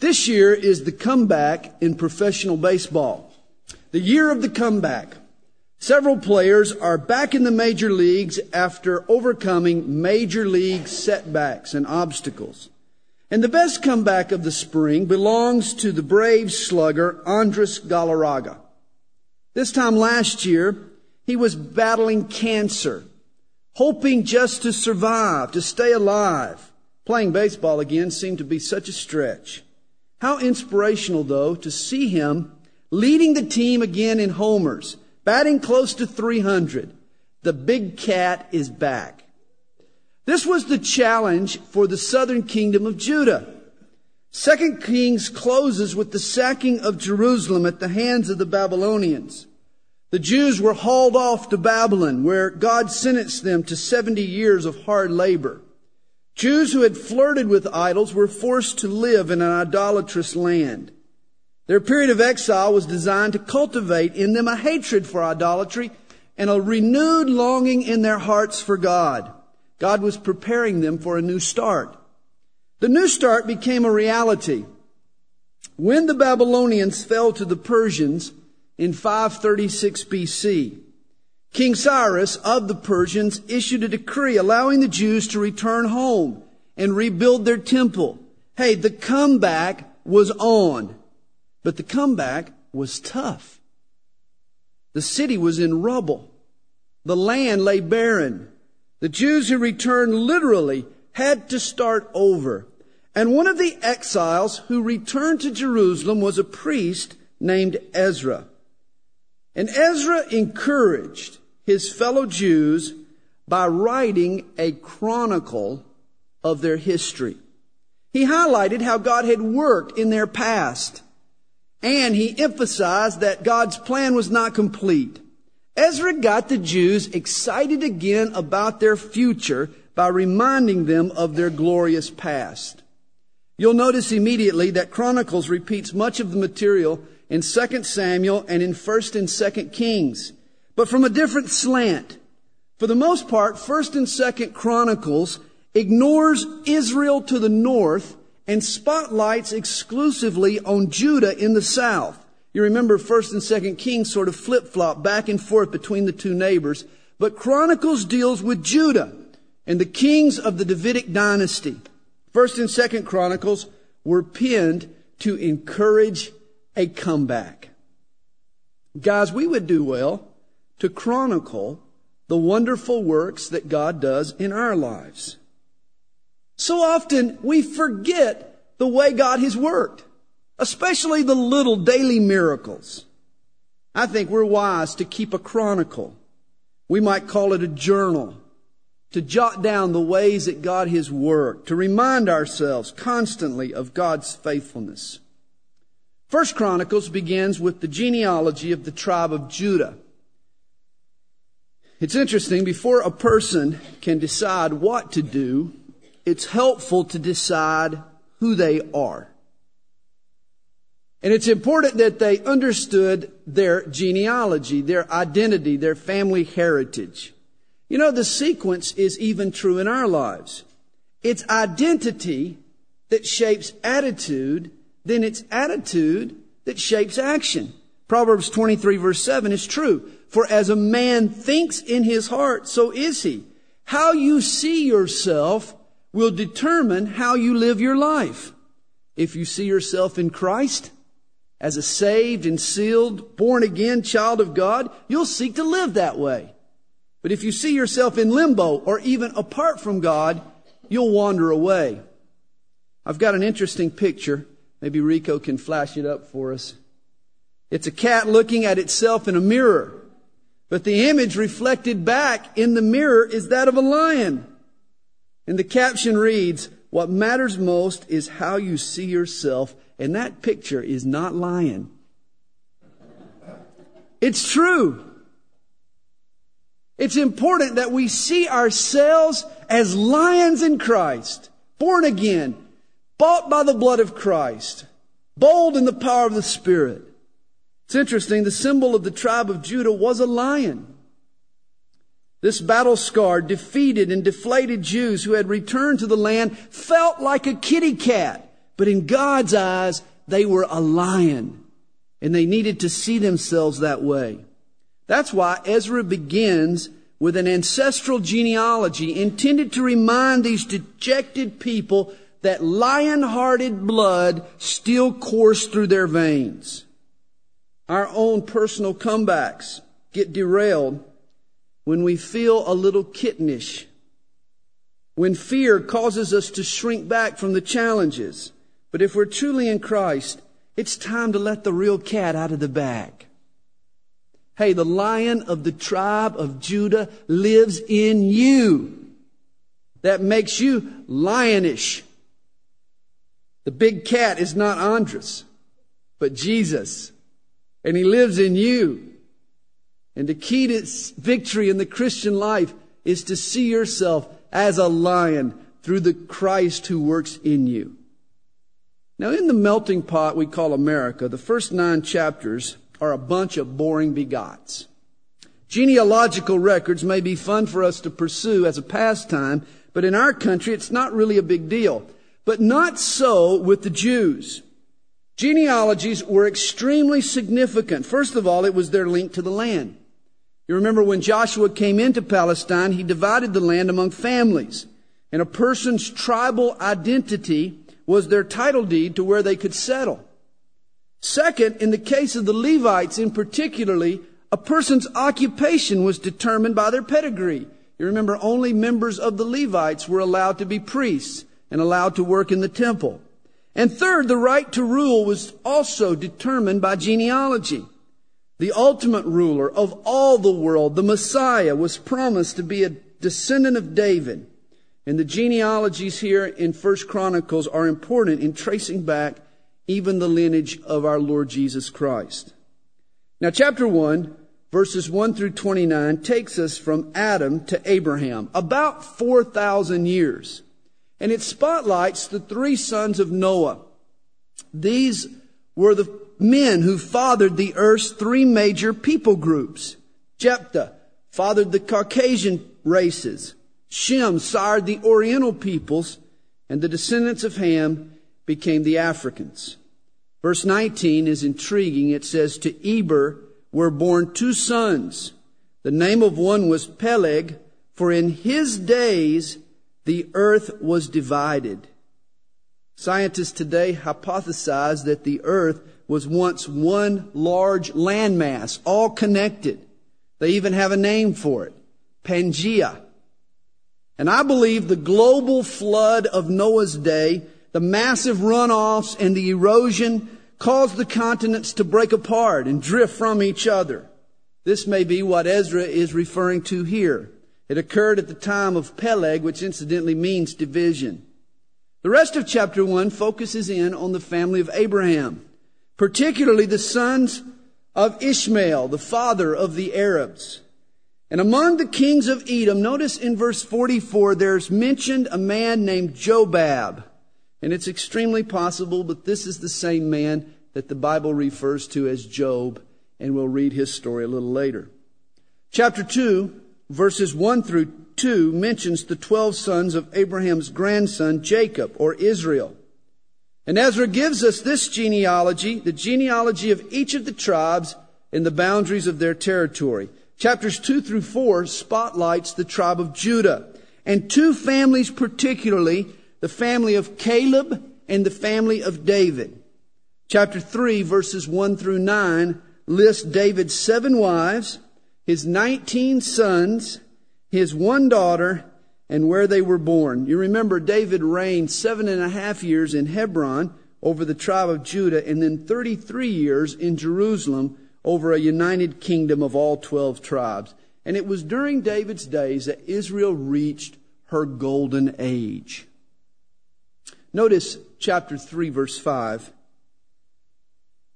This year is the comeback in professional baseball. The year of the comeback. Several players are back in the major leagues after overcoming major league setbacks and obstacles. And the best comeback of the spring belongs to the brave slugger Andres Galarraga. This time last year, he was battling cancer, hoping just to survive, to stay alive. Playing baseball again seemed to be such a stretch. How inspirational, though, to see him leading the team again in homers, batting close to 300. The big cat is back. This was the challenge for the southern kingdom of Judah. Second Kings closes with the sacking of Jerusalem at the hands of the Babylonians. The Jews were hauled off to Babylon, where God sentenced them to 70 years of hard labor. Jews who had flirted with idols were forced to live in an idolatrous land. Their period of exile was designed to cultivate in them a hatred for idolatry and a renewed longing in their hearts for God. God was preparing them for a new start. The new start became a reality. When the Babylonians fell to the Persians in 536 BC, King Cyrus of the Persians issued a decree allowing the Jews to return home and rebuild their temple. Hey, the comeback was on, but the comeback was tough. The city was in rubble. The land lay barren. The Jews who returned literally had to start over. And one of the exiles who returned to Jerusalem was a priest named Ezra. And Ezra encouraged his fellow Jews by writing a chronicle of their history. He highlighted how God had worked in their past, and he emphasized that God's plan was not complete. Ezra got the Jews excited again about their future by reminding them of their glorious past. You'll notice immediately that Chronicles repeats much of the material in 2 Samuel and in 1st and 2nd Kings but from a different slant. For the most part, 1st and 2nd Chronicles ignores Israel to the north and spotlights exclusively on Judah in the south. You remember 1st and 2nd Kings sort of flip-flop back and forth between the two neighbors, but Chronicles deals with Judah and the kings of the Davidic dynasty. 1st and 2nd Chronicles were penned to encourage a comeback. Guys, we would do well to chronicle the wonderful works that God does in our lives. So often we forget the way God has worked, especially the little daily miracles. I think we're wise to keep a chronicle. We might call it a journal to jot down the ways that God has worked, to remind ourselves constantly of God's faithfulness. First Chronicles begins with the genealogy of the tribe of Judah. It's interesting, before a person can decide what to do, it's helpful to decide who they are. And it's important that they understood their genealogy, their identity, their family heritage. You know, the sequence is even true in our lives. It's identity that shapes attitude, then it's attitude that shapes action. Proverbs 23 verse 7 is true. For as a man thinks in his heart, so is he. How you see yourself will determine how you live your life. If you see yourself in Christ, as a saved and sealed, born again child of God, you'll seek to live that way. But if you see yourself in limbo or even apart from God, you'll wander away. I've got an interesting picture. Maybe Rico can flash it up for us. It's a cat looking at itself in a mirror. But the image reflected back in the mirror is that of a lion. And the caption reads, what matters most is how you see yourself. And that picture is not lying. It's true. It's important that we see ourselves as lions in Christ, born again, bought by the blood of Christ, bold in the power of the Spirit. It's interesting, the symbol of the tribe of Judah was a lion. This battle scarred, defeated, and deflated Jews who had returned to the land felt like a kitty cat But in God's eyes, they were a lion, and they needed to see themselves that way. That's why Ezra begins with an ancestral genealogy intended to remind these dejected people that lion-hearted blood still coursed through their veins. Our own personal comebacks get derailed when we feel a little kittenish, when fear causes us to shrink back from the challenges. But if we're truly in Christ, it's time to let the real cat out of the bag. Hey, the lion of the tribe of Judah lives in you. That makes you lionish. The big cat is not Andres, but Jesus. And he lives in you. And the key to victory in the Christian life is to see yourself as a lion through the Christ who works in you. Now, in the melting pot we call America, the first nine chapters are a bunch of boring begots. Genealogical records may be fun for us to pursue as a pastime, but in our country it's not really a big deal. But not so with the Jews. Genealogies were extremely significant. First of all, it was their link to the land. You remember when Joshua came into Palestine, he divided the land among families. And a person's tribal identity was their title deed to where they could settle. Second, in the case of the Levites in particularly, a person's occupation was determined by their pedigree. You remember only members of the Levites were allowed to be priests and allowed to work in the temple. And third, the right to rule was also determined by genealogy. The ultimate ruler of all the world, the Messiah, was promised to be a descendant of David. And the genealogies here in First Chronicles are important in tracing back even the lineage of our Lord Jesus Christ. Now, chapter 1, verses 1 through 29 takes us from Adam to Abraham, about 4,000 years. And it spotlights the three sons of Noah. These were the men who fathered the earth's three major people groups. Japheth fathered the Caucasian races. Shem sired the Oriental peoples, and the descendants of Ham became the Africans. Verse 19 is intriguing. It says, To Eber were born two sons. The name of one was Peleg, for in his days the earth was divided. Scientists today hypothesize that the earth was once one large landmass, all connected. They even have a name for it. Pangea. And I believe the global flood of Noah's day, the massive runoffs and the erosion caused the continents to break apart and drift from each other. This may be what Ezra is referring to here. It occurred at the time of Peleg, which incidentally means division. The rest of chapter 1 focuses in on the family of Abraham, particularly the sons of Ishmael, the father of the Arabs. And among the kings of Edom, notice in verse 44, there's mentioned a man named Jobab. And it's extremely possible, but this is the same man that the Bible refers to as Job, and we'll read his story a little later. Chapter 2, verses 1 through 2 mentions the 12 sons of Abraham's grandson, Jacob, or Israel. And Ezra gives us this genealogy, the genealogy of each of the tribes in the boundaries of their territory. Chapters 2 through 4 spotlights the tribe of Judah and two families particularly, the family of Caleb and the family of David. Chapter 3 verses 1 through 9 lists David's seven wives, his 19 sons, his one daughter, and where they were born. You remember David reigned seven and a half years in Hebron over the tribe of Judah and then 33 years in Jerusalem over a united kingdom of all 12 tribes. And it was during David's days that Israel reached her golden age. Notice chapter 3 verse 5.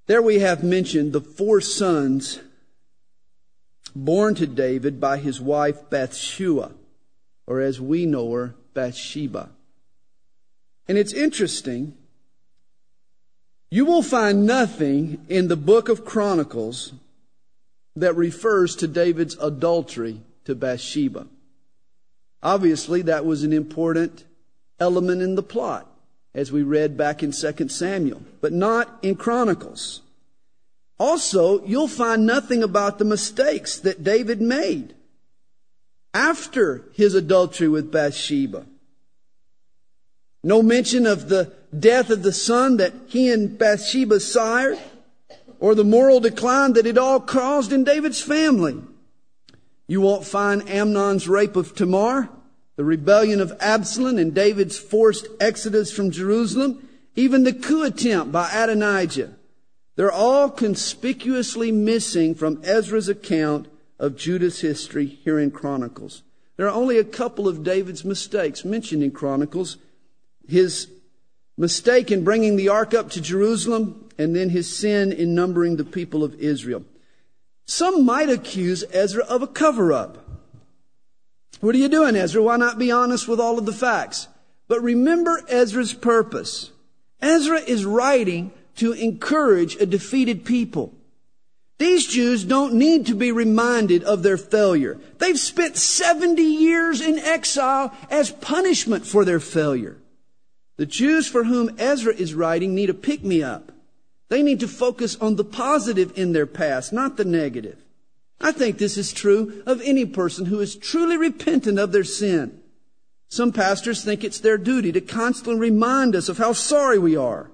There we have mentioned the four sons born to David by his wife Bathshua, or as we know her, Bathsheba. And it's interesting you will find nothing in the book of Chronicles that refers to David's adultery to Bathsheba. Obviously, that was an important element in the plot. as we read back in 2 Samuel, but not in Chronicles. Also, you'll find nothing about the mistakes that David made after his adultery with Bathsheba. No mention of the death of the son that he and Bathsheba sired, or the moral decline that it all caused in David's family. You won't find Amnon's rape of Tamar, the rebellion of Absalom, and David's forced exodus from Jerusalem, even the coup attempt by Adonijah. They're all conspicuously missing from Ezra's account of Judah's history here in Chronicles. There are only a couple of David's mistakes mentioned in Chronicles. His mistake in bringing the ark up to Jerusalem, and then his sin in numbering the people of Israel. Some might accuse Ezra of a cover up. What are you doing, Ezra? Why not be honest with all of the facts? But remember Ezra's purpose. Ezra is writing to encourage a defeated people. These Jews don't need to be reminded of their failure. They've spent 70 years in exile as punishment for their failure. The Jews for whom Ezra is writing need a pick me up. They need to focus on the positive in their past, not the negative. I think this is true of any person who is truly repentant of their sin. Some pastors think it's their duty to constantly remind us of how sorry we are.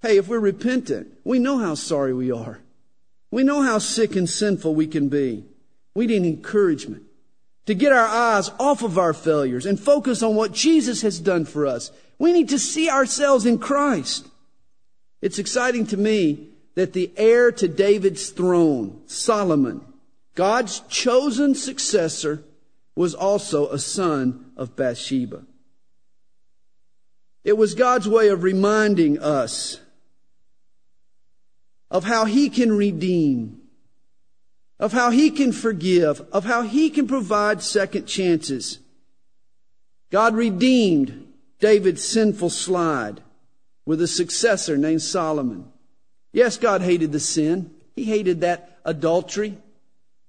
Hey, if we're repentant, we know how sorry we are. We know how sick and sinful we can be. We need encouragement to get our eyes off of our failures and focus on what Jesus has done for us. We need to see ourselves in Christ. It's exciting to me that the heir to David's throne, Solomon, God's chosen successor, was also a son of Bathsheba. It was God's way of reminding us of how He can redeem, of how He can forgive, of how He can provide second chances. God redeemed David's sinful slide with a successor named Solomon. Yes, God hated the sin. He hated that adultery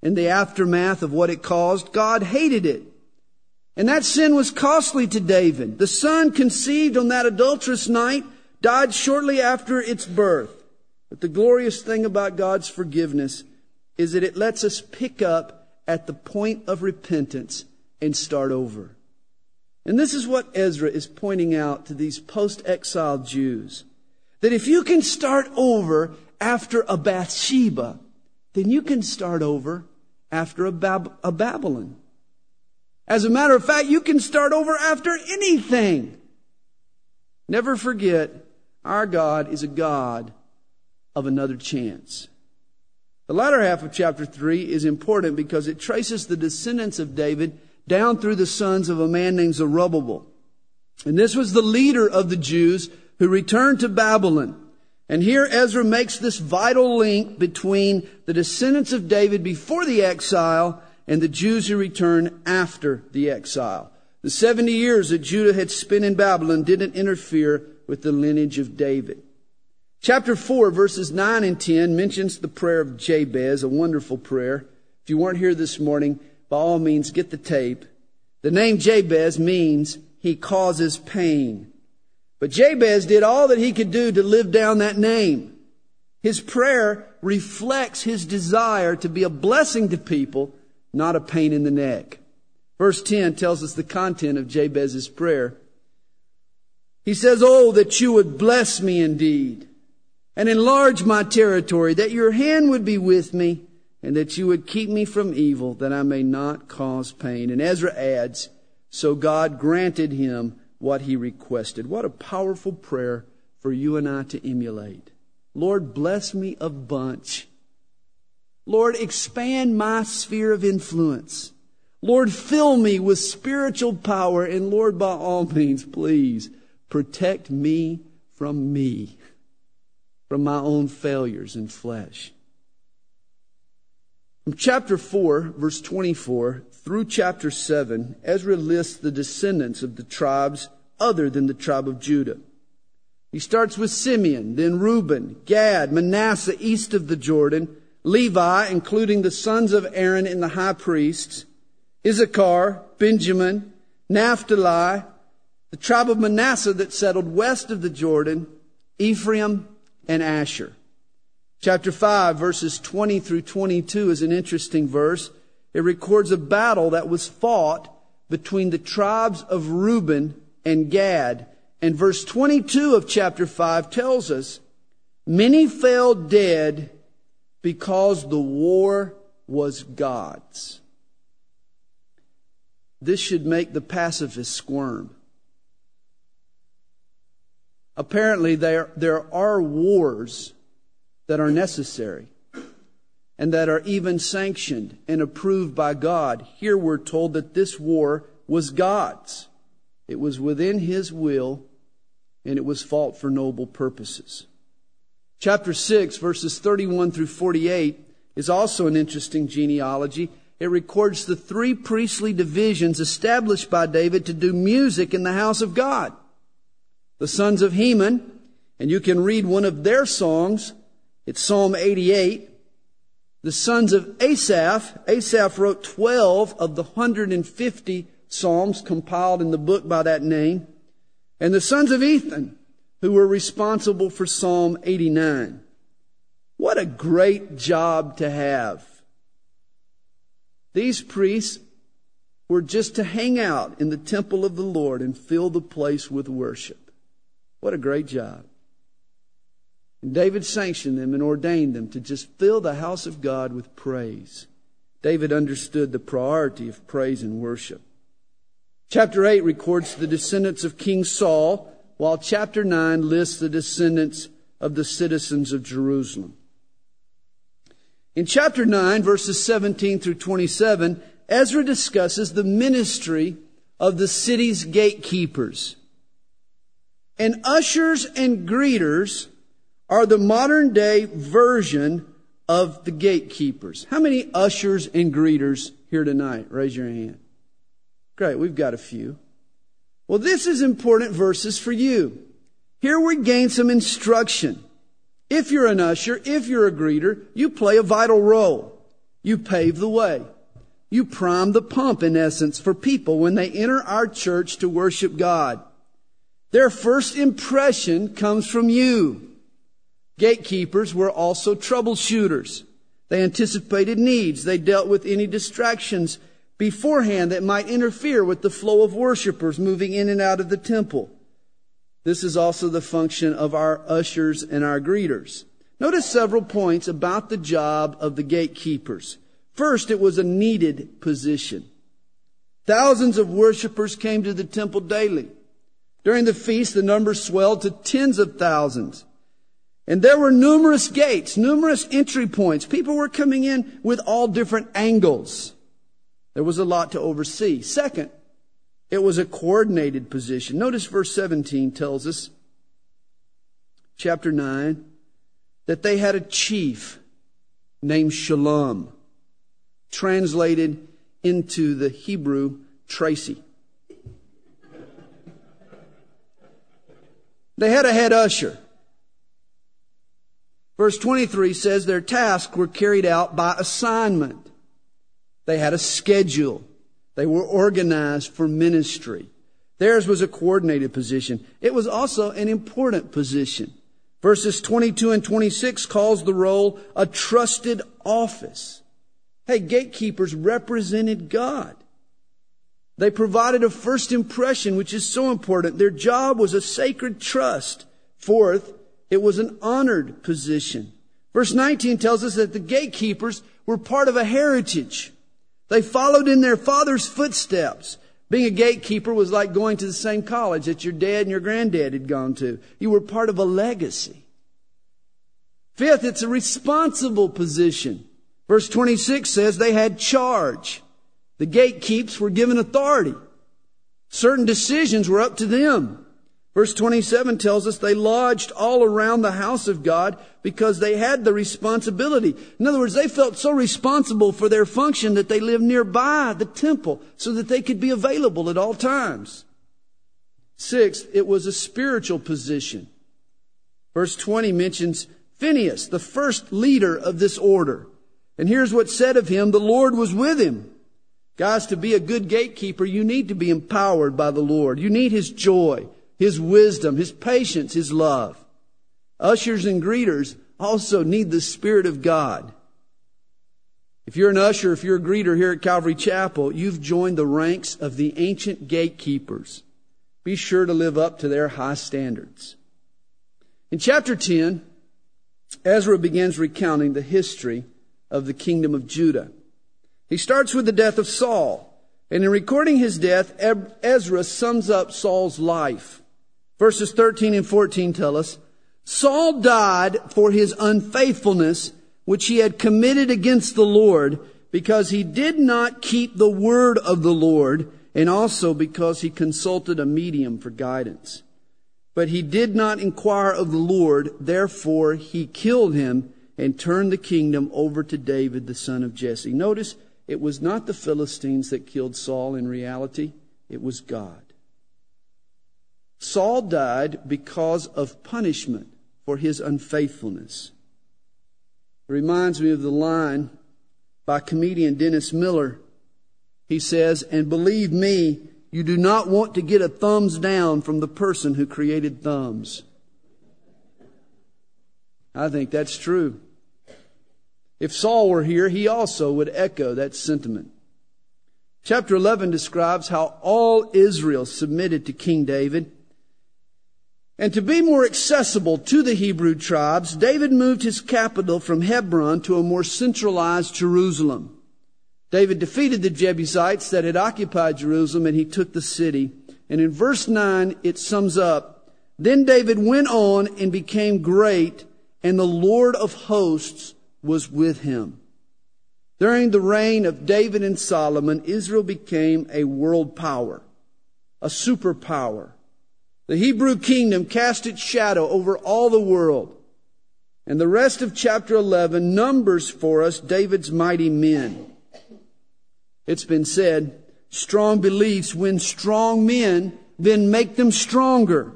and the aftermath of what it caused. God hated it. And that sin was costly to David. The son conceived on that adulterous night died shortly after its birth. But the glorious thing about God's forgiveness is that it lets us pick up at the point of repentance and start over. And this is what Ezra is pointing out to these post-exiled Jews. That if you can start over after a Bathsheba, then you can start over after a, Bab- a Babylon. As a matter of fact, you can start over after anything. Never forget, our God is a God of another chance. The latter half of chapter 3 is important because it traces the descendants of David down through the sons of a man named Zerubbabel. And this was the leader of the Jews who returned to Babylon. And here Ezra makes this vital link between the descendants of David before the exile and the Jews who return after the exile. The 70 years that Judah had spent in Babylon didn't interfere with the lineage of David. Chapter 4, verses 9 and 10 mentions the prayer of Jabez, a wonderful prayer. If you weren't here this morning, by all means, get the tape. The name Jabez means he causes pain. But Jabez did all that he could do to live down that name. His prayer reflects his desire to be a blessing to people, not a pain in the neck. Verse 10 tells us the content of Jabez's prayer. He says, Oh, that you would bless me indeed and enlarge my territory, that your hand would be with me and that you would keep me from evil, that I may not cause pain. And Ezra adds, So God granted him what he requested. What a powerful prayer for you and I to emulate. Lord, bless me a bunch. Lord, expand my sphere of influence. Lord, fill me with spiritual power. And Lord, by all means, please protect me from me, from my own failures and flesh. From chapter 4, verse 24, through chapter 7, Ezra lists the descendants of the tribes other than the tribe of Judah. He starts with Simeon, then Reuben, Gad, Manasseh east of the Jordan, Levi, including the sons of Aaron and the high priests, Issachar, Benjamin, Naphtali, the tribe of Manasseh that settled west of the Jordan, Ephraim and Asher. Chapter 5, verses 20 through 22 is an interesting verse. It records a battle that was fought between the tribes of Reuben and Gad. And verse 22 of chapter 5 tells us, many fell dead because the war was God's. This should make the pacifist squirm. Apparently, there, there are wars that are necessary and that are even sanctioned and approved by God. Here we're told that this war was God's. It was within His will and it was fought for noble purposes. Chapter 6, verses 31 through 48 is also an interesting genealogy. It records the three priestly divisions established by David to do music in the house of God. The sons of Heman, and you can read one of their songs. It's Psalm 88. The sons of Asaph, Asaph wrote 12 of the 150 psalms compiled in the book by that name. And the sons of Ethan, who were responsible for Psalm 89. What a great job to have. These priests were just to hang out in the temple of the Lord and fill the place with worship. What a great job. And David sanctioned them and ordained them to just fill the house of God with praise. David understood the priority of praise and worship. Chapter 8 records the descendants of King Saul, while chapter 9 lists the descendants of the citizens of Jerusalem. In chapter 9, verses 17 through 27, Ezra discusses the ministry of the city's gatekeepers. And ushers and greeters are the modern day version of the gatekeepers. How many ushers and greeters here tonight? Raise your hand. Great, we've got a few. Well, this is important verses for you. Here we gain some instruction. If you're an usher, if you're a greeter, you play a vital role. You pave the way. You prime the pump, in essence, for people when they enter our church to worship God. Their first impression comes from you. Gatekeepers were also troubleshooters. They anticipated needs. They dealt with any distractions beforehand that might interfere with the flow of worshipers moving in and out of the temple. This is also the function of our ushers and our greeters. Notice several points about the job of the gatekeepers. First, it was a needed position. Thousands of worshipers came to the temple daily. During the feast, the number swelled to tens of thousands. And there were numerous gates, numerous entry points. People were coming in with all different angles. There was a lot to oversee. Second, it was a coordinated position. Notice verse 17 tells us, chapter 9, that they had a chief named Shallum, translated into the Hebrew, Tracy. They had a head usher. Verse 23 says their tasks were carried out by assignment. They had a schedule. They were organized for ministry. Theirs was a coordinated position. It was also an important position. Verses 22 and 26 calls the role a trusted office. Hey, gatekeepers represented God. They provided a first impression, which is so important. Their job was a sacred trust. Fourth, it was an honored position. Verse 19 tells us that the gatekeepers were part of a heritage. They followed in their father's footsteps. Being a gatekeeper was like going to the same college that your dad and your granddad had gone to. You were part of a legacy. Fifth, it's a responsible position. Verse 26 says they had charge. The gatekeepers were given authority. Certain decisions were up to them. Verse 27 tells us they lodged all around the house of God because they had the responsibility. In other words, they felt so responsible for their function that they lived nearby the temple so that they could be available at all times. Sixth, it was a spiritual position. Verse 20 mentions Phineas, the first leader of this order. And here's what's said of him. The Lord was with him Guys, to be a good gatekeeper, you need to be empowered by the Lord. You need His joy, His wisdom, His patience, His love. Ushers and greeters also need the Spirit of God. If you're an usher, if you're a greeter here at Calvary Chapel, you've joined the ranks of the ancient gatekeepers. Be sure to live up to their high standards. In chapter 10, Ezra begins recounting the history of the kingdom of Judah. He starts with the death of Saul. And in recording his death, Ezra sums up Saul's life. Verses 13 and 14 tell us, Saul died for his unfaithfulness, which he had committed against the Lord, because he did not keep the word of the Lord, and also because he consulted a medium for guidance. But he did not inquire of the Lord, therefore he killed him and turned the kingdom over to David, the son of Jesse. Notice, it was not the Philistines that killed Saul in reality, it was God. Saul died because of punishment for his unfaithfulness. It reminds me of the line by comedian Dennis Miller. He says, And believe me, you do not want to get a thumbs down from the person who created thumbs. I think that's true. If Saul were here, he also would echo that sentiment. Chapter 11 describes how all Israel submitted to King David. And to be more accessible to the Hebrew tribes, David moved his capital from Hebron to a more centralized Jerusalem. David defeated the Jebusites that had occupied Jerusalem and he took the city. And in verse 9, it sums up, Then David went on and became great, and the Lord of hosts was with him. During the reign of David and Solomon, Israel became a world power, a superpower. The Hebrew kingdom cast its shadow over all the world. And the rest of chapter 11 numbers for us David's mighty men. It's been said, strong beliefs win strong men, then make them stronger.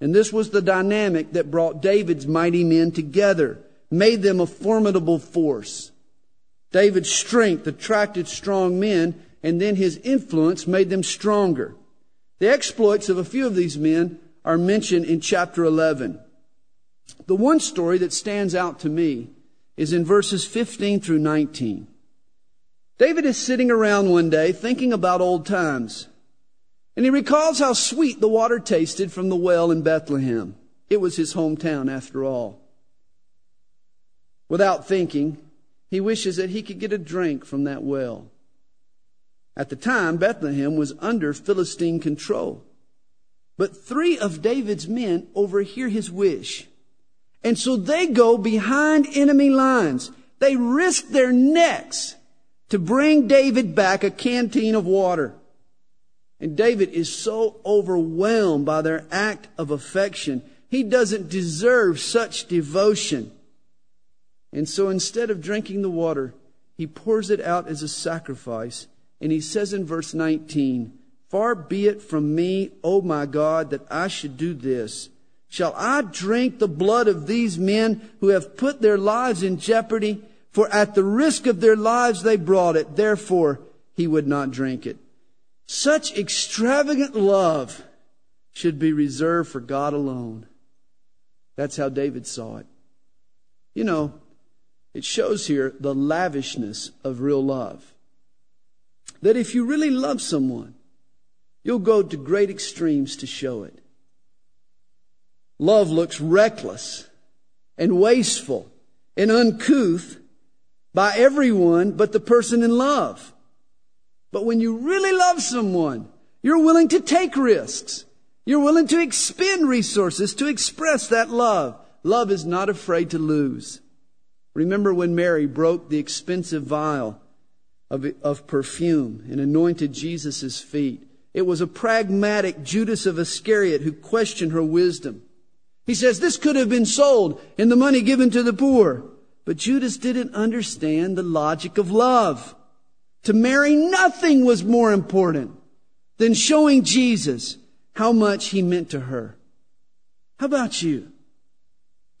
And this was the dynamic that brought David's mighty men together made them a formidable force. David's strength attracted strong men, and then his influence made them stronger. The exploits of a few of these men are mentioned in chapter 11. The one story that stands out to me is in verses 15 through 19. David is sitting around one day thinking about old times, and he recalls how sweet the water tasted from the well in Bethlehem. It was his hometown after all. Without thinking, he wishes that he could get a drink from that well. At the time, Bethlehem was under Philistine control. But three of David's men overhear his wish. And so they go behind enemy lines. They risk their necks to bring David back a canteen of water. And David is so overwhelmed by their act of affection. He doesn't deserve such devotion. And so instead of drinking the water, he pours it out as a sacrifice. And he says in verse 19, Far be it from me, O my God, that I should do this. Shall I drink the blood of these men who have put their lives in jeopardy? For at the risk of their lives they brought it. Therefore, he would not drink it. Such extravagant love should be reserved for God alone. That's how David saw it. You know, it shows here the lavishness of real love. That if you really love someone, you'll go to great extremes to show it. Love looks reckless and wasteful and uncouth by everyone but the person in love. But when you really love someone, you're willing to take risks. You're willing to expend resources to express that love. Love is not afraid to lose. Remember when Mary broke the expensive vial of, of perfume and anointed Jesus' feet? It was a pragmatic Judas of Iscariot who questioned her wisdom. He says, this could have been sold and the money given to the poor. But Judas didn't understand the logic of love. To Mary, nothing was more important than showing Jesus how much he meant to her. How about you?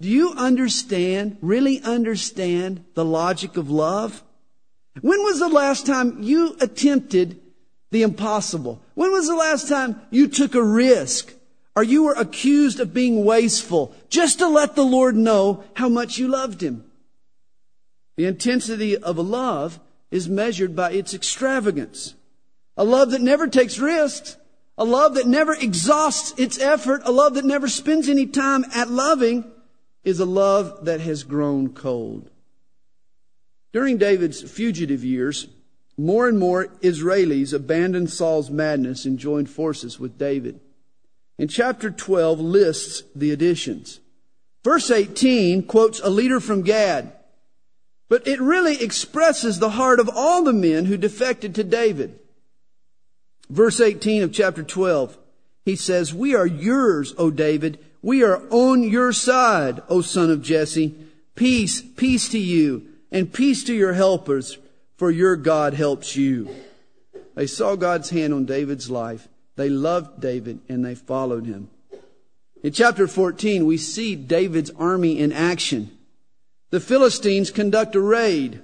Do you understand, really understand the logic of love? When was the last time you attempted the impossible? When was the last time you took a risk or you were accused of being wasteful just to let the Lord know how much you loved Him? The intensity of a love is measured by its extravagance. A love that never takes risks. A love that never exhausts its effort. A love that never spends any time at loving is a love that has grown cold. During David's fugitive years, more and more Israelis abandoned Saul's madness and joined forces with David. And chapter 12 lists the additions. Verse 18 quotes a leader from Gad, but it really expresses the heart of all the men who defected to David. Verse 18 of chapter 12, he says, We are yours, O David. We are on your side, O son of Jesse. Peace, peace to you, and peace to your helpers, for your God helps you. They saw God's hand on David's life. They loved David and they followed him. In chapter 14, we see David's army in action. The Philistines conduct a raid.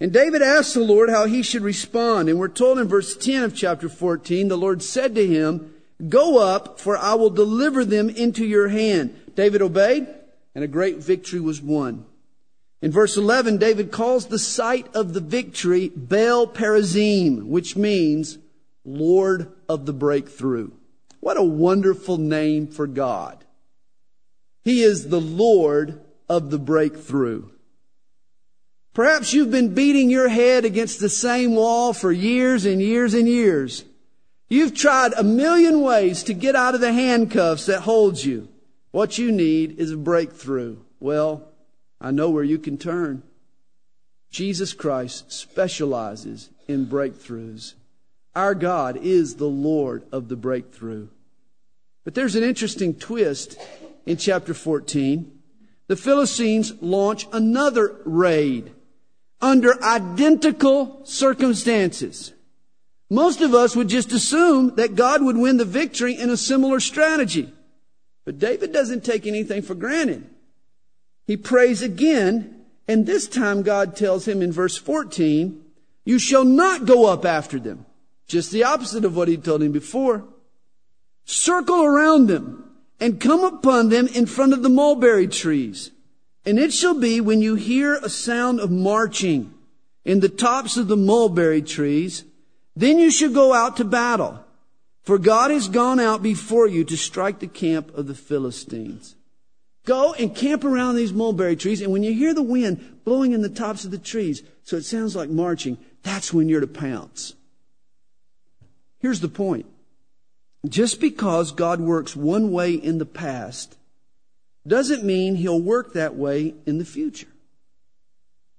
And David asked the Lord how he should respond. And we're told in verse 10 of chapter 14, the Lord said to him, Go up, for I will deliver them into your hand. David obeyed, and a great victory was won. In verse 11, David calls the site of the victory Baal Perazim, which means Lord of the breakthrough. What a wonderful name for God. He is the Lord of the breakthrough. Perhaps you've been beating your head against the same wall for years and years and years. You've tried a million ways to get out of the handcuffs that hold you. What you need is a breakthrough. Well, I know where you can turn. Jesus Christ specializes in breakthroughs. Our God is the Lord of the breakthrough. But there's an interesting twist in chapter 14. The Philistines launch another raid under identical circumstances. Most of us would just assume that God would win the victory in a similar strategy. But David doesn't take anything for granted. He prays again, and this time God tells him in verse 14, You shall not go up after them. Just the opposite of what he told him before. Circle around them and come upon them in front of the mulberry trees. And it shall be when you hear a sound of marching in the tops of the mulberry trees, then you shall go out to battle. For God has gone out before you to strike the camp of the Philistines. Go and camp around these mulberry trees, and when you hear the wind blowing in the tops of the trees, so it sounds like marching, that's when you're to pounce. Here's the point. Just because God works one way in the past doesn't mean he'll work that way in the future.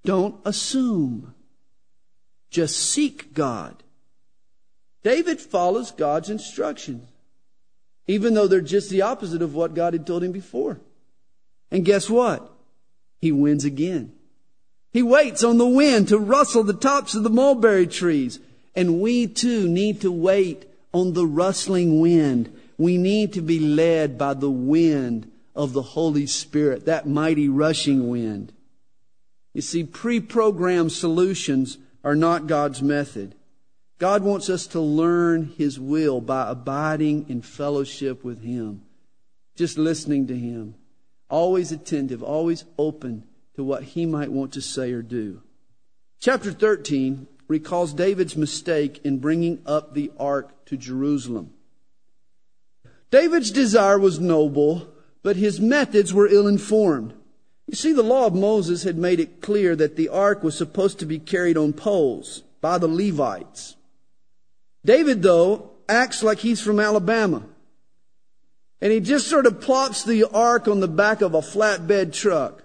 Don't assume. Just seek God. David follows God's instructions, even though they're just the opposite of what God had told him before. And guess what? He wins again. He waits on the wind to rustle the tops of the mulberry trees. And we too need to wait on the rustling wind. We need to be led by the wind of the Holy Spirit, that mighty rushing wind. You see, pre-programmed solutions are not God's method. God wants us to learn His will by abiding in fellowship with Him, just listening to Him, always attentive, always open to what He might want to say or do. Chapter 13 recalls David's mistake in bringing up the ark to Jerusalem. David's desire was noble, but his methods were ill informed. You see, the law of Moses had made it clear that the ark was supposed to be carried on poles by the Levites. David, though, acts like he's from Alabama. And he just sort of plops the ark on the back of a flatbed truck,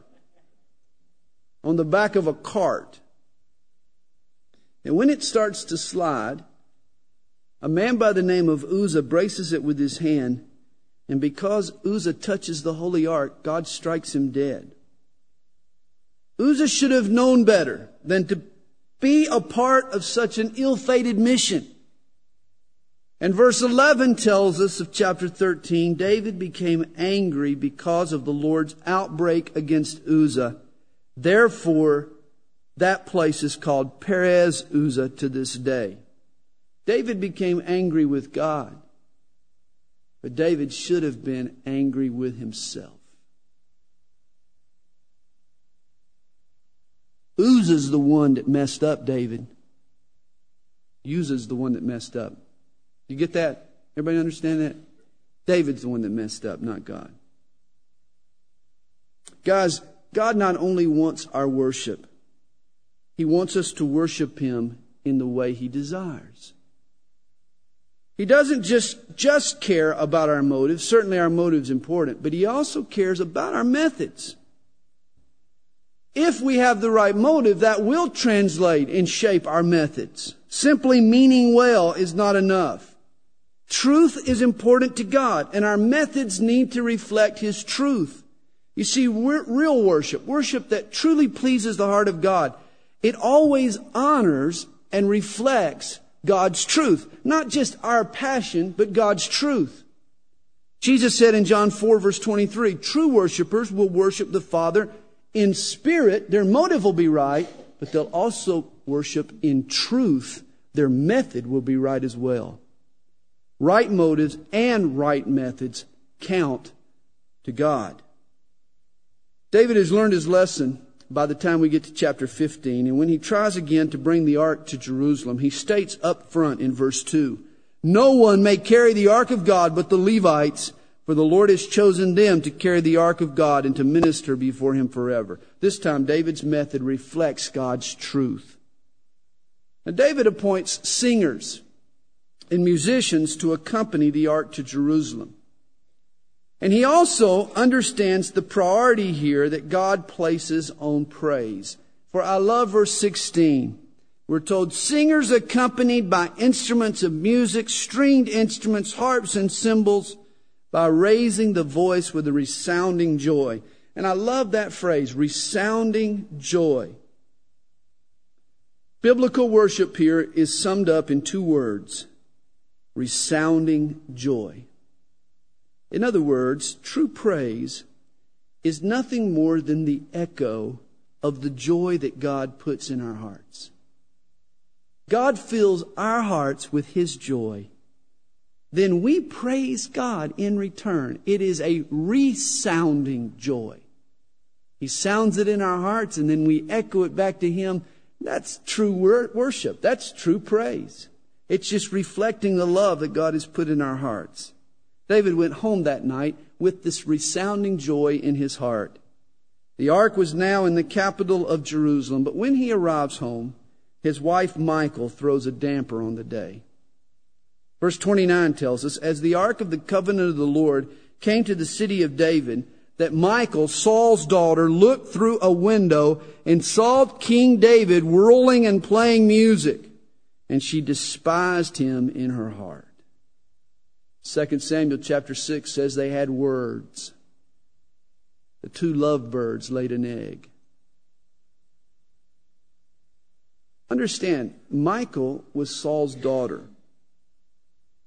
on the back of a cart. And when it starts to slide, a man by the name of Uzzah braces it with his hand and because Uzzah touches the holy ark, God strikes him dead. Uzzah should have known better than to be a part of such an ill-fated mission. And verse 11 tells us of chapter 13, David became angry because of the Lord's outbreak against Uzzah. Therefore, That place is called Perez Uzzah to this day. David became angry with God, but David should have been angry with himself. Uzzah's the one that messed up David. Uzzah's the one that messed up. You get that? Everybody understand that? David's the one that messed up, not God. Guys, God not only wants our worship, He wants us to worship Him in the way He desires. He doesn't just, just care about our motives. Certainly our motive's important, but He also cares about our methods. If we have the right motive, that will translate and shape our methods. Simply meaning well is not enough. Truth is important to God, and our methods need to reflect His truth. You see, real worship, worship that truly pleases the heart of God, it always honors and reflects God's truth. Not just our passion, but God's truth. Jesus said in John 4 verse 23, true worshipers will worship the Father in spirit. Their motive will be right, but they'll also worship in truth. Their method will be right as well. Right motives and right methods count to God. David has learned his lesson by the time we get to chapter 15. And when he tries again to bring the ark to Jerusalem, he states up front in verse 2 No one may carry the ark of God but the Levites, for the Lord has chosen them to carry the ark of God and to minister before him forever. This time, David's method reflects God's truth. Now, David appoints singers and musicians to accompany the ark to Jerusalem. And he also understands the priority here that God places on praise. For I love verse 16. We're told singers accompanied by instruments of music, stringed instruments, harps and cymbals, by raising the voice with a resounding joy. And I love that phrase, resounding joy. Biblical worship here is summed up in two words resounding joy. In other words, true praise is nothing more than the echo of the joy that God puts in our hearts. God fills our hearts with His joy. Then we praise God in return. It is a resounding joy. He sounds it in our hearts and then we echo it back to Him. That's true worship. That's true praise. It's just reflecting the love that God has put in our hearts. David went home that night with this resounding joy in his heart. The ark was now in the capital of Jerusalem, but when he arrives home, his wife Michal throws a damper on the day. Verse 29 tells us, as the ark of the covenant of the Lord came to the city of David, that Michal, Saul's daughter, looked through a window and saw King David whirling and playing music, and she despised him in her heart. 2 Samuel chapter 6 says they had words. The two lovebirds laid an egg. Understand, Michal was Saul's daughter.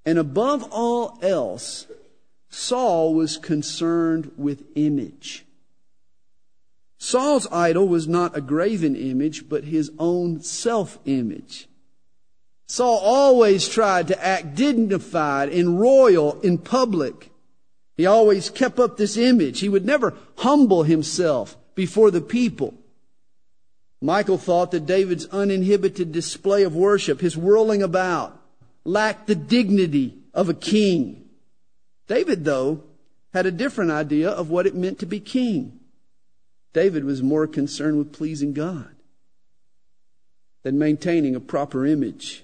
And above all else, Saul was concerned with image. Saul's idol was not a graven image, but his own self image. Saul always tried to act dignified and royal in public. He always kept up this image. He would never humble himself before the people. Michal thought that David's uninhibited display of worship, his whirling about, lacked the dignity of a king. David, though, had a different idea of what it meant to be king. David was more concerned with pleasing God than maintaining a proper image.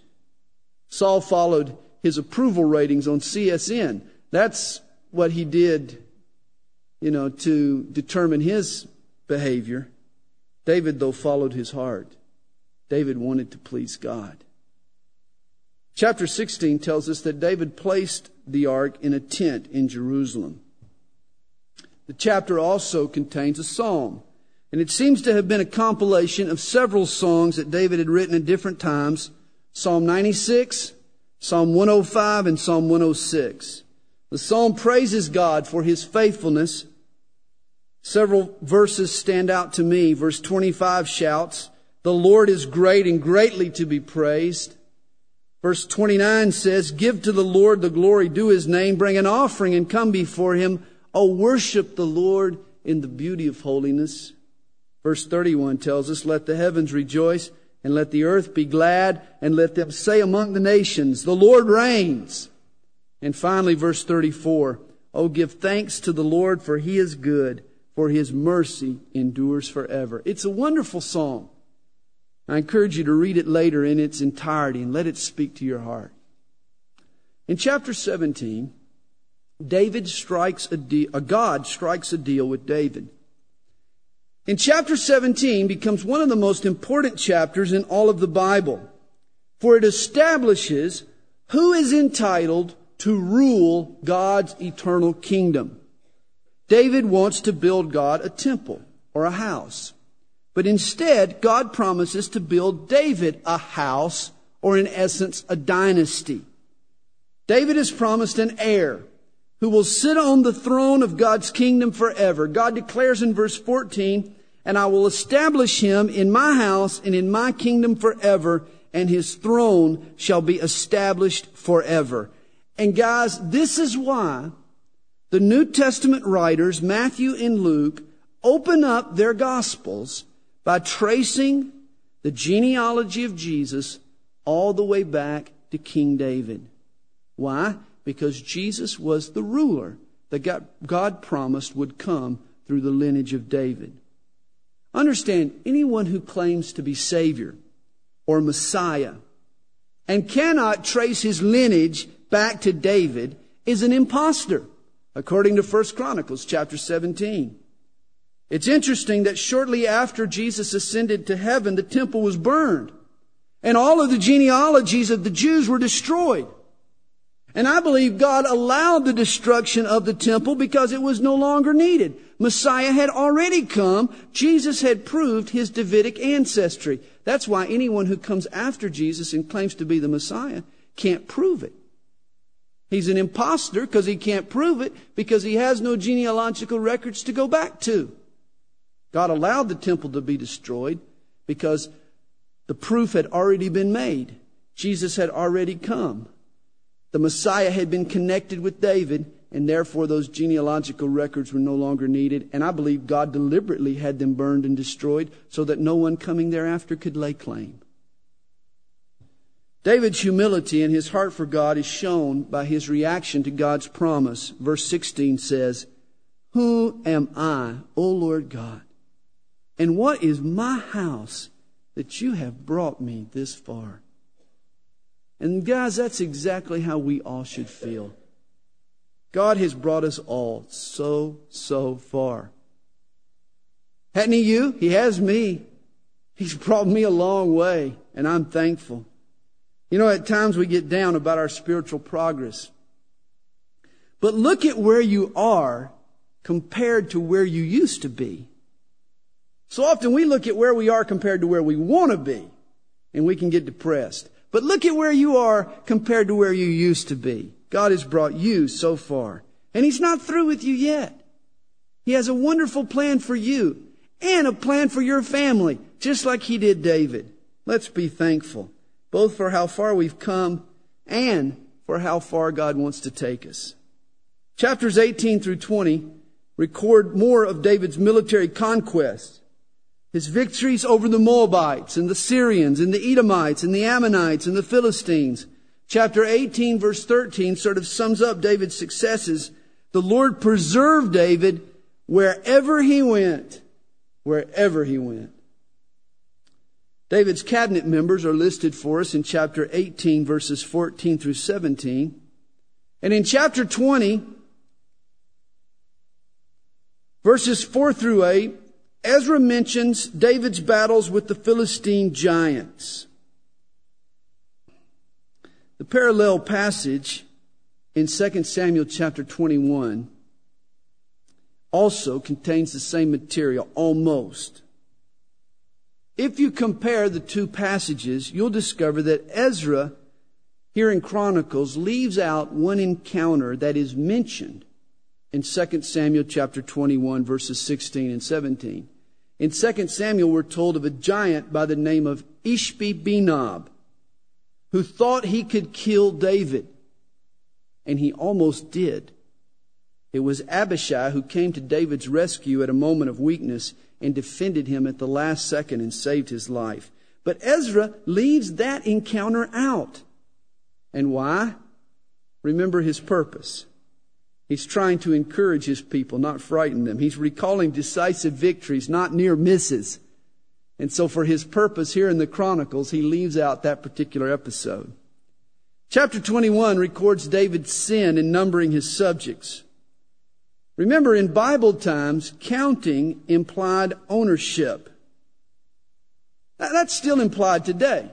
Saul followed his approval ratings on CSN. That's what he did, you know, to determine his behavior. David, though, followed his heart. David wanted to please God. Chapter 16 tells us that David placed the ark in a tent in Jerusalem. The chapter also contains a psalm, and it seems to have been a compilation of several songs that David had written at different times Psalm 96, Psalm 105, and Psalm 106. The psalm praises God for his faithfulness. Several verses stand out to me. Verse 25 shouts, The Lord is great and greatly to be praised. Verse 29 says, Give to the Lord the glory, due his name, bring an offering and come before him. Oh, worship the Lord in the beauty of holiness. Verse 31 tells us, Let the heavens rejoice and let the earth be glad and let them say among the nations, The Lord reigns. And finally, verse 34, Oh, give thanks to the Lord for he is good, for his mercy endures forever. It's a wonderful psalm. I encourage you to read it later in its entirety and let it speak to your heart. In chapter 17, David strikes a deal, a God strikes a deal with David. In chapter 17 becomes one of the most important chapters in all of the Bible, for it establishes who is entitled to rule God's eternal kingdom. David wants to build God a temple or a house. But instead, God promises to build David a house, or in essence, a dynasty. David is promised an heir who will sit on the throne of God's kingdom forever. God declares in verse 14, and I will establish him in my house and in my kingdom forever, and his throne shall be established forever. And guys, this is why the New Testament writers, Matthew and Luke, open up their gospels by tracing the genealogy of Jesus all the way back to King David. Why? Because Jesus was the ruler that God promised would come through the lineage of David. Understand, anyone who claims to be Savior or Messiah and cannot trace his lineage back to David is an impostor, according to 1 Chronicles chapter 17. It's interesting that shortly after Jesus ascended to heaven, the temple was burned. And all of the genealogies of the Jews were destroyed. And I believe God allowed the destruction of the temple because it was no longer needed. Messiah had already come. Jesus had proved his Davidic ancestry. That's why anyone who comes after Jesus and claims to be the Messiah can't prove it. He's an impostor because he can't prove it because he has no genealogical records to go back to. God allowed the temple to be destroyed because the proof had already been made. Jesus had already come. The Messiah had been connected with David, and therefore those genealogical records were no longer needed. And I believe God deliberately had them burned and destroyed so that no one coming thereafter could lay claim. David's humility and his heart for God is shown by his reaction to God's promise. Verse 16 says, Who am I, O Lord God? And what is my house that you have brought me this far? And guys, that's exactly how we all should feel. God has brought us all so, so far. Hadn't he you? He has me. He's brought me a long way, and I'm thankful. You know, at times we get down about our spiritual progress. But look at where you are compared to where you used to be. So often we look at where we are compared to where we want to be, and we can get depressed. But look at where you are compared to where you used to be. God has brought you so far. And He's not through with you yet. He has a wonderful plan for you and a plan for your family, just like He did David. Let's be thankful both for how far we've come and for how far God wants to take us. Chapters 18 through 20 record more of David's military conquests, his victories over the Moabites and the Syrians and the Edomites and the Ammonites and the Philistines. Chapter 18 verse 13 sort of sums up David's successes. The Lord preserved David wherever he went, wherever he went. David's cabinet members are listed for us in chapter 18, verses 14 through 17. And in chapter 20, verses 4 through 8, Ezra mentions David's battles with the Philistine giants. The parallel passage in 2 Samuel chapter 21 also contains the same material, almost. If you compare the two passages, you'll discover that Ezra, here in Chronicles, leaves out one encounter that is mentioned in 2 Samuel chapter 21, verses 16 and 17. In 2 Samuel, we're told of a giant by the name of Ishbi Benob who thought he could kill David. And he almost did. It was Abishai who came to David's rescue at a moment of weakness and defended him at the last second and saved his life. But Ezra leaves that encounter out. And why? Remember his purpose. He's trying to encourage his people, not frighten them. He's recalling decisive victories, not near misses. And so for his purpose here in the Chronicles, he leaves out that particular episode. Chapter 21 records David's sin in numbering his subjects. Remember, in Bible times, counting implied ownership. That's still implied today.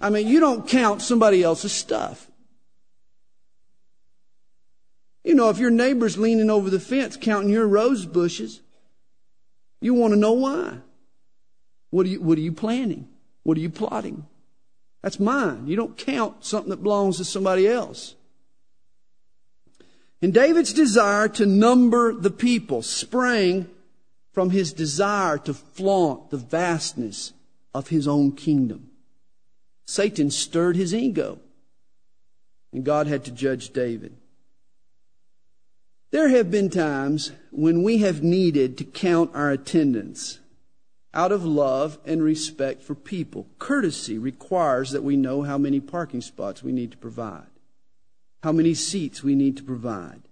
I mean, you don't count somebody else's stuff. You know, if your neighbor's leaning over the fence counting your rose bushes, you want to know why. What are you, what are you planning? What are you plotting? That's mine. You don't count something that belongs to somebody else. And David's desire to number the people sprang from his desire to flaunt the vastness of his own kingdom. Satan stirred his ego, and God had to judge David. There have been times when we have needed to count our attendance out of love and respect for people. Courtesy requires that we know how many parking spots we need to provide, how many seats we need to provide.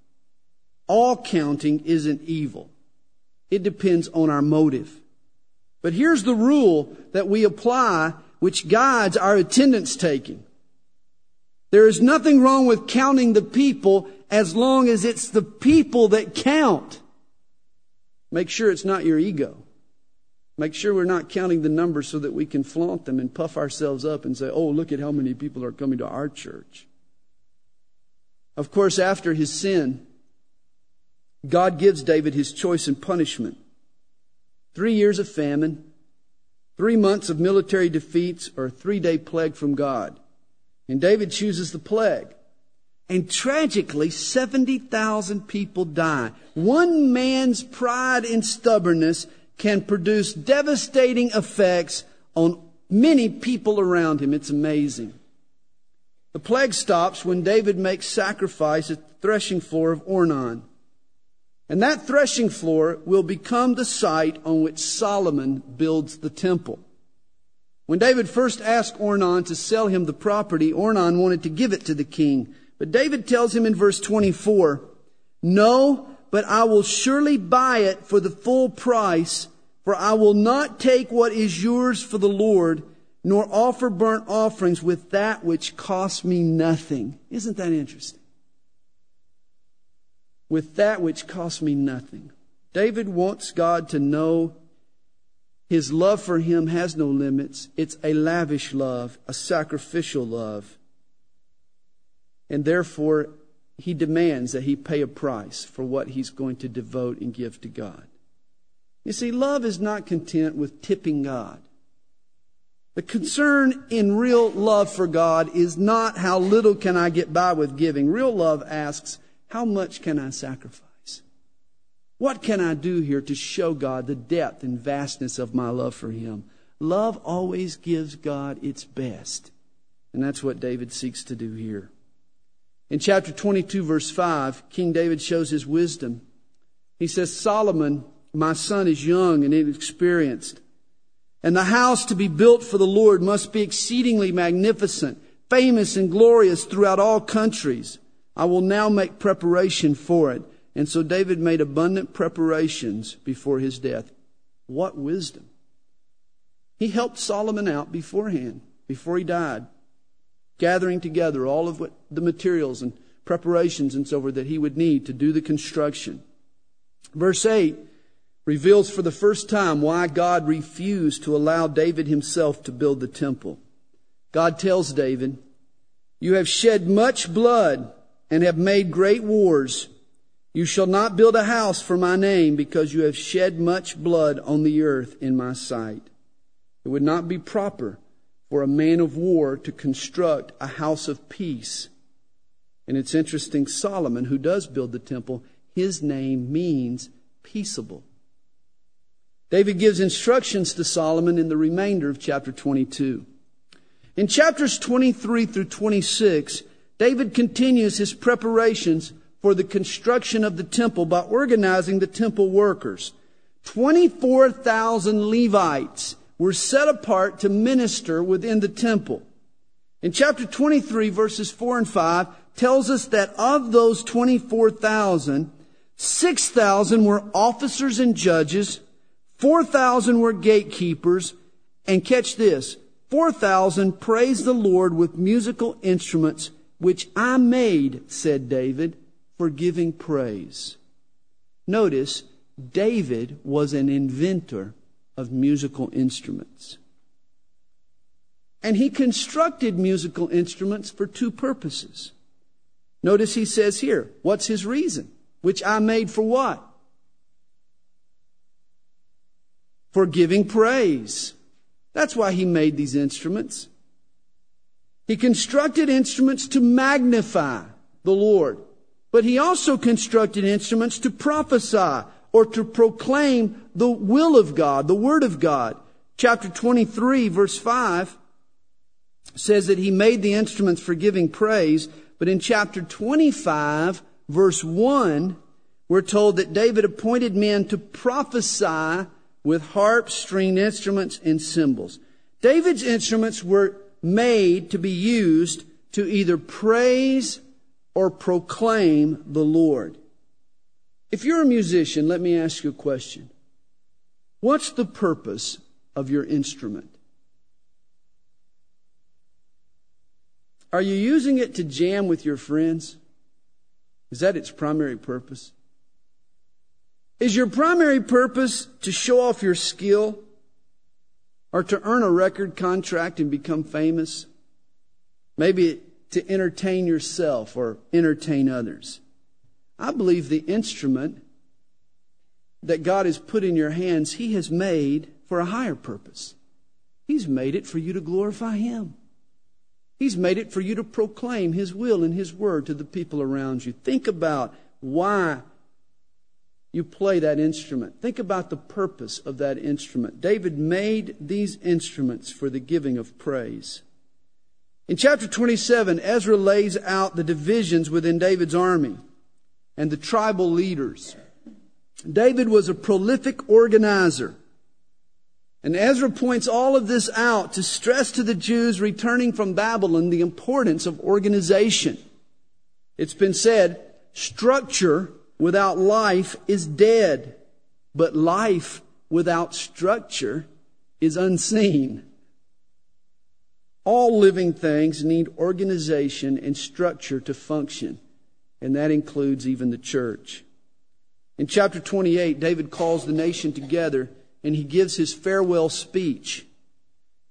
All counting isn't evil. It depends on our motive. But here's the rule that we apply which guides our attendance taking. There is nothing wrong with counting the people as long as it's the people that count. Make sure it's not your ego. Make sure we're not counting the numbers so that we can flaunt them and puff ourselves up and say, oh, look at how many people are coming to our church. Of course, after his sin, God gives David his choice and punishment. Three years of famine, three months of military defeats, or a three day plague from God. And David chooses the plague. And tragically, 70,000 people die. One man's pride and stubbornness can produce devastating effects on many people around him. It's amazing. The plague stops when David makes sacrifice at the threshing floor of Ornan. And that threshing floor will become the site on which Solomon builds the temple. When David first asked Ornan to sell him the property, Ornan wanted to give it to the king. But David tells him in verse 24, No, but I will surely buy it for the full price, for I will not take what is yours for the Lord, nor offer burnt offerings with that which costs me nothing. Isn't that interesting? With that which costs me nothing. David wants God to know his love for him has no limits. It's a lavish love, a sacrificial love. And therefore, he demands that he pay a price for what he's going to devote and give to God. You see, love is not content with tipping God. The concern in real love for God is not how little can I get by with giving. Real love asks, how much can I sacrifice? What can I do here to show God the depth and vastness of my love for Him? Love always gives God its best. And that's what David seeks to do here. In chapter 22, verse 5, King David shows his wisdom. He says, Solomon, my son, is young and inexperienced. And the house to be built for the Lord must be exceedingly magnificent, famous and glorious throughout all countries. I will now make preparation for it. And so David made abundant preparations before his death. What wisdom! He helped Solomon out beforehand, before he died, gathering together all of what the materials and preparations and so forth that he would need to do the construction. Verse 8 reveals for the first time why God refused to allow David himself to build the temple. God tells David, You have shed much blood and have made great wars. You shall not build a house for my name because you have shed much blood on the earth in my sight. It would not be proper for a man of war to construct a house of peace. And it's interesting, Solomon, who does build the temple, his name means peaceable. David gives instructions to Solomon in the remainder of chapter 22. In chapters 23 through 26, David continues his preparations for the construction of the temple by organizing the temple workers. 24,000 Levites were set apart to minister within the temple. In chapter 23 verses 4 and 5 tells us that of those 24,000, 6,000 were officers and judges, 4,000 were gatekeepers, and catch this, 4,000 praised the Lord with musical instruments, which I made, said David, for giving praise. Notice, David was an inventor of musical instruments. And he constructed musical instruments for two purposes. Notice he says here, what's his reason? Which I made for what? For giving praise. That's why he made these instruments. He constructed instruments to magnify the Lord. But he also constructed instruments to prophesy or to proclaim the will of God, the Word of God. Chapter 23 verse 5 says that he made the instruments for giving praise. But in chapter 25 verse 1, we're told that David appointed men to prophesy with harps, stringed instruments, and cymbals. David's instruments were made to be used to either praise or proclaim the Lord. If you're a musician, let me ask you a question. What's the purpose of your instrument? Are you using it to jam with your friends? Is that its primary purpose? Is your primary purpose to show off your skill or to earn a record contract and become famous? Maybe to entertain yourself or entertain others. I believe the instrument that God has put in your hands, He has made for a higher purpose. He's made it for you to glorify Him. He's made it for you to proclaim His will and His word to the people around you. Think about why you play that instrument. Think about the purpose of that instrument. David made these instruments for the giving of praise. In chapter 27, Ezra lays out the divisions within David's army and the tribal leaders. David was a prolific organizer. And Ezra points all of this out to stress to the Jews returning from Babylon the importance of organization. It's been said, structure without life is dead, but life without structure is unseen. All living things need organization and structure to function, and that includes even the church. In chapter 28, David calls the nation together and he gives his farewell speech.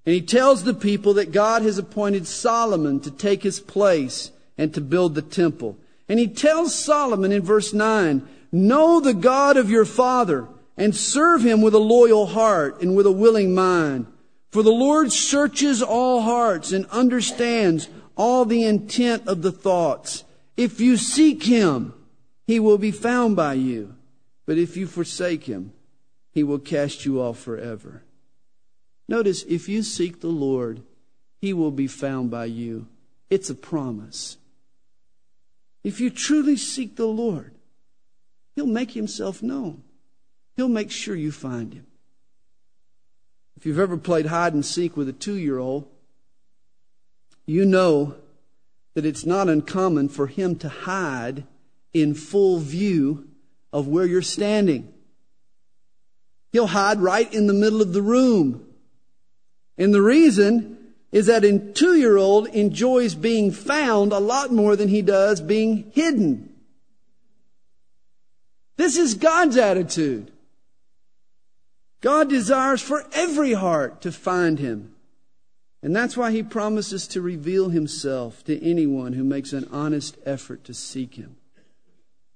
And he tells the people that God has appointed Solomon to take his place and to build the temple. And he tells Solomon in verse 9, Know the God of your father and serve him with a loyal heart and with a willing mind. For the Lord searches all hearts and understands all the intent of the thoughts. If you seek him, he will be found by you. But if you forsake him, he will cast you off forever. Notice, if you seek the Lord, he will be found by you. It's a promise. If you truly seek the Lord, He'll make Himself known. He'll make sure you find Him. If you've ever played hide and seek with a two year old, you know that it's not uncommon for him to hide in full view of where you're standing. He'll hide right in the middle of the room. And the reason is that a two year old enjoys being found a lot more than he does being hidden. This is God's attitude. God desires for every heart to find him. And that's why he promises to reveal himself to anyone who makes an honest effort to seek him.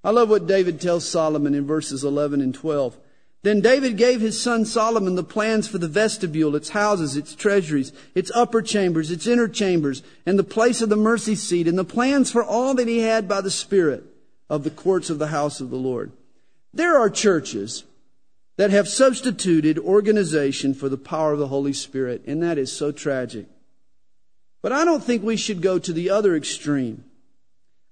I love what David tells Solomon in verses 11 and 12. Then David gave his son Solomon the plans for the vestibule, its houses, its treasuries, its upper chambers, its inner chambers, and the place of the mercy seat, and the plans for all that he had by the Spirit of the courts of the house of the Lord. There are churches that have substituted organization for the power of the Holy Spirit, and that is so tragic. But I don't think we should go to the other extreme.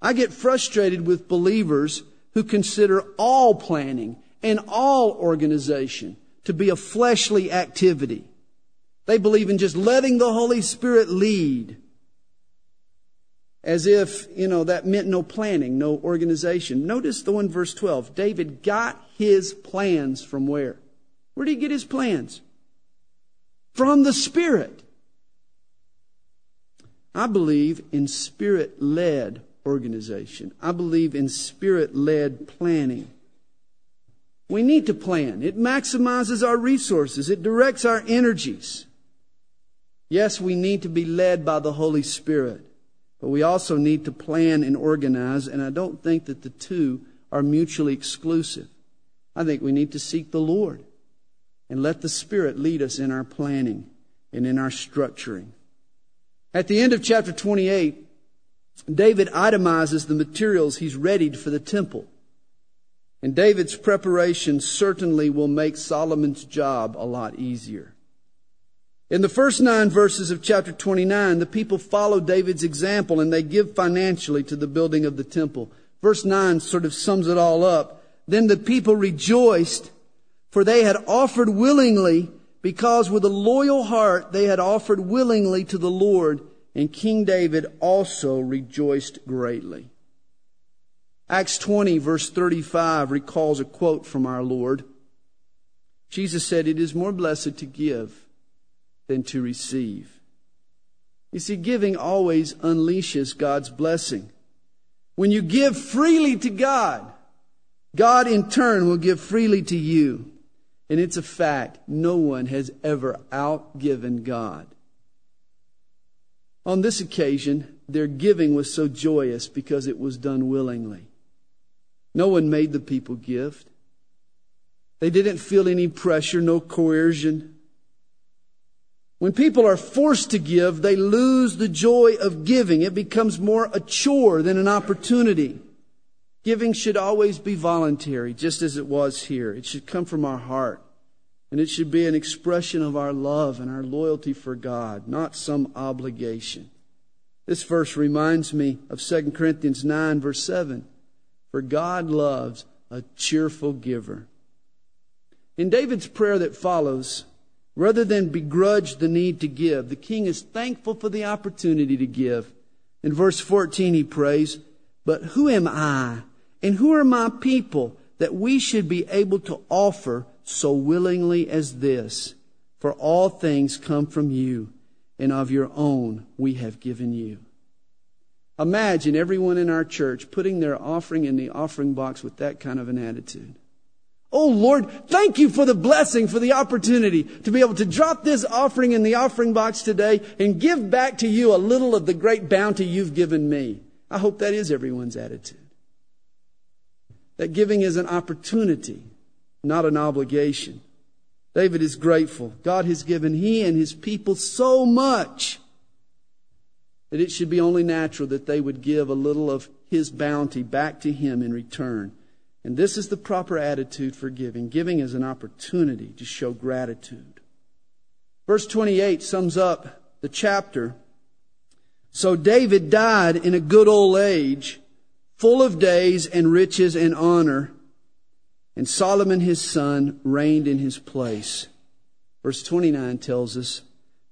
I get frustrated with believers who consider all planning and all organization to be a fleshly activity. They believe in just letting the Holy Spirit lead. As if, you know, that meant no planning, no organization. Notice the one verse 12. David got his plans from where? Where did he get his plans? From the Spirit. I believe in spirit led organization. I believe in spirit led planning. We need to plan. It maximizes our resources. It directs our energies. Yes, we need to be led by the Holy Spirit, but we also need to plan and organize, and I don't think that the two are mutually exclusive. I think we need to seek the Lord and let the Spirit lead us in our planning and in our structuring. At the end of chapter 28, David itemizes the materials he's readied for the temple. And David's preparation certainly will make Solomon's job a lot easier. In the first nine verses of chapter 29, the people follow David's example and they give financially to the building of the temple. Verse 9 sort of sums it all up. Then the people rejoiced, for they had offered willingly, because with a loyal heart they had offered willingly to the Lord and King David also rejoiced greatly. Acts 20 verse 35 recalls a quote from our Lord. Jesus said, it is more blessed to give than to receive. You see, giving always unleashes God's blessing. When you give freely to God, God in turn will give freely to you. And it's a fact, no one has ever outgiven God. On this occasion, their giving was so joyous because it was done willingly. No one made the people give. They didn't feel any pressure, no coercion. When people are forced to give, they lose the joy of giving. It becomes more a chore than an opportunity. Giving should always be voluntary, just as it was here. It should come from our heart. And it should be an expression of our love and our loyalty for God, not some obligation. This verse reminds me of 2 Corinthians 9, verse 7. For God loves a cheerful giver. In David's prayer that follows, rather than begrudge the need to give, the king is thankful for the opportunity to give. In verse 14, he prays, But who am I, and who are my people, that we should be able to offer so willingly as this. For all things come from you, and of your own we have given you. Imagine everyone in our church putting their offering in the offering box with that kind of an attitude. Oh Lord, thank you for the blessing, for the opportunity to be able to drop this offering in the offering box today and give back to you a little of the great bounty you've given me. I hope that is everyone's attitude. That giving is an opportunity not an obligation. David is grateful. God has given he and his people so much that it should be only natural that they would give a little of his bounty back to him in return. And this is the proper attitude for giving. Giving is an opportunity to show gratitude. Verse 28 sums up the chapter. So David died in a good old age, full of days and riches and honor and Solomon his son reigned in his place. Verse 29 tells us,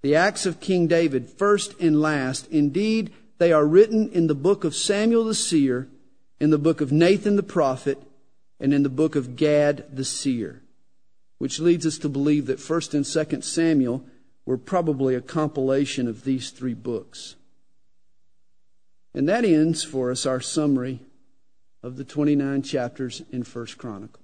the acts of King David, first and last, indeed, they are written in the book of Samuel the seer, in the book of Nathan the prophet, and in the book of Gad the seer, which leads us to believe that 1st and 2nd Samuel were probably a compilation of these three books. And that ends for us our summary of the 29 chapters in First Chronicles.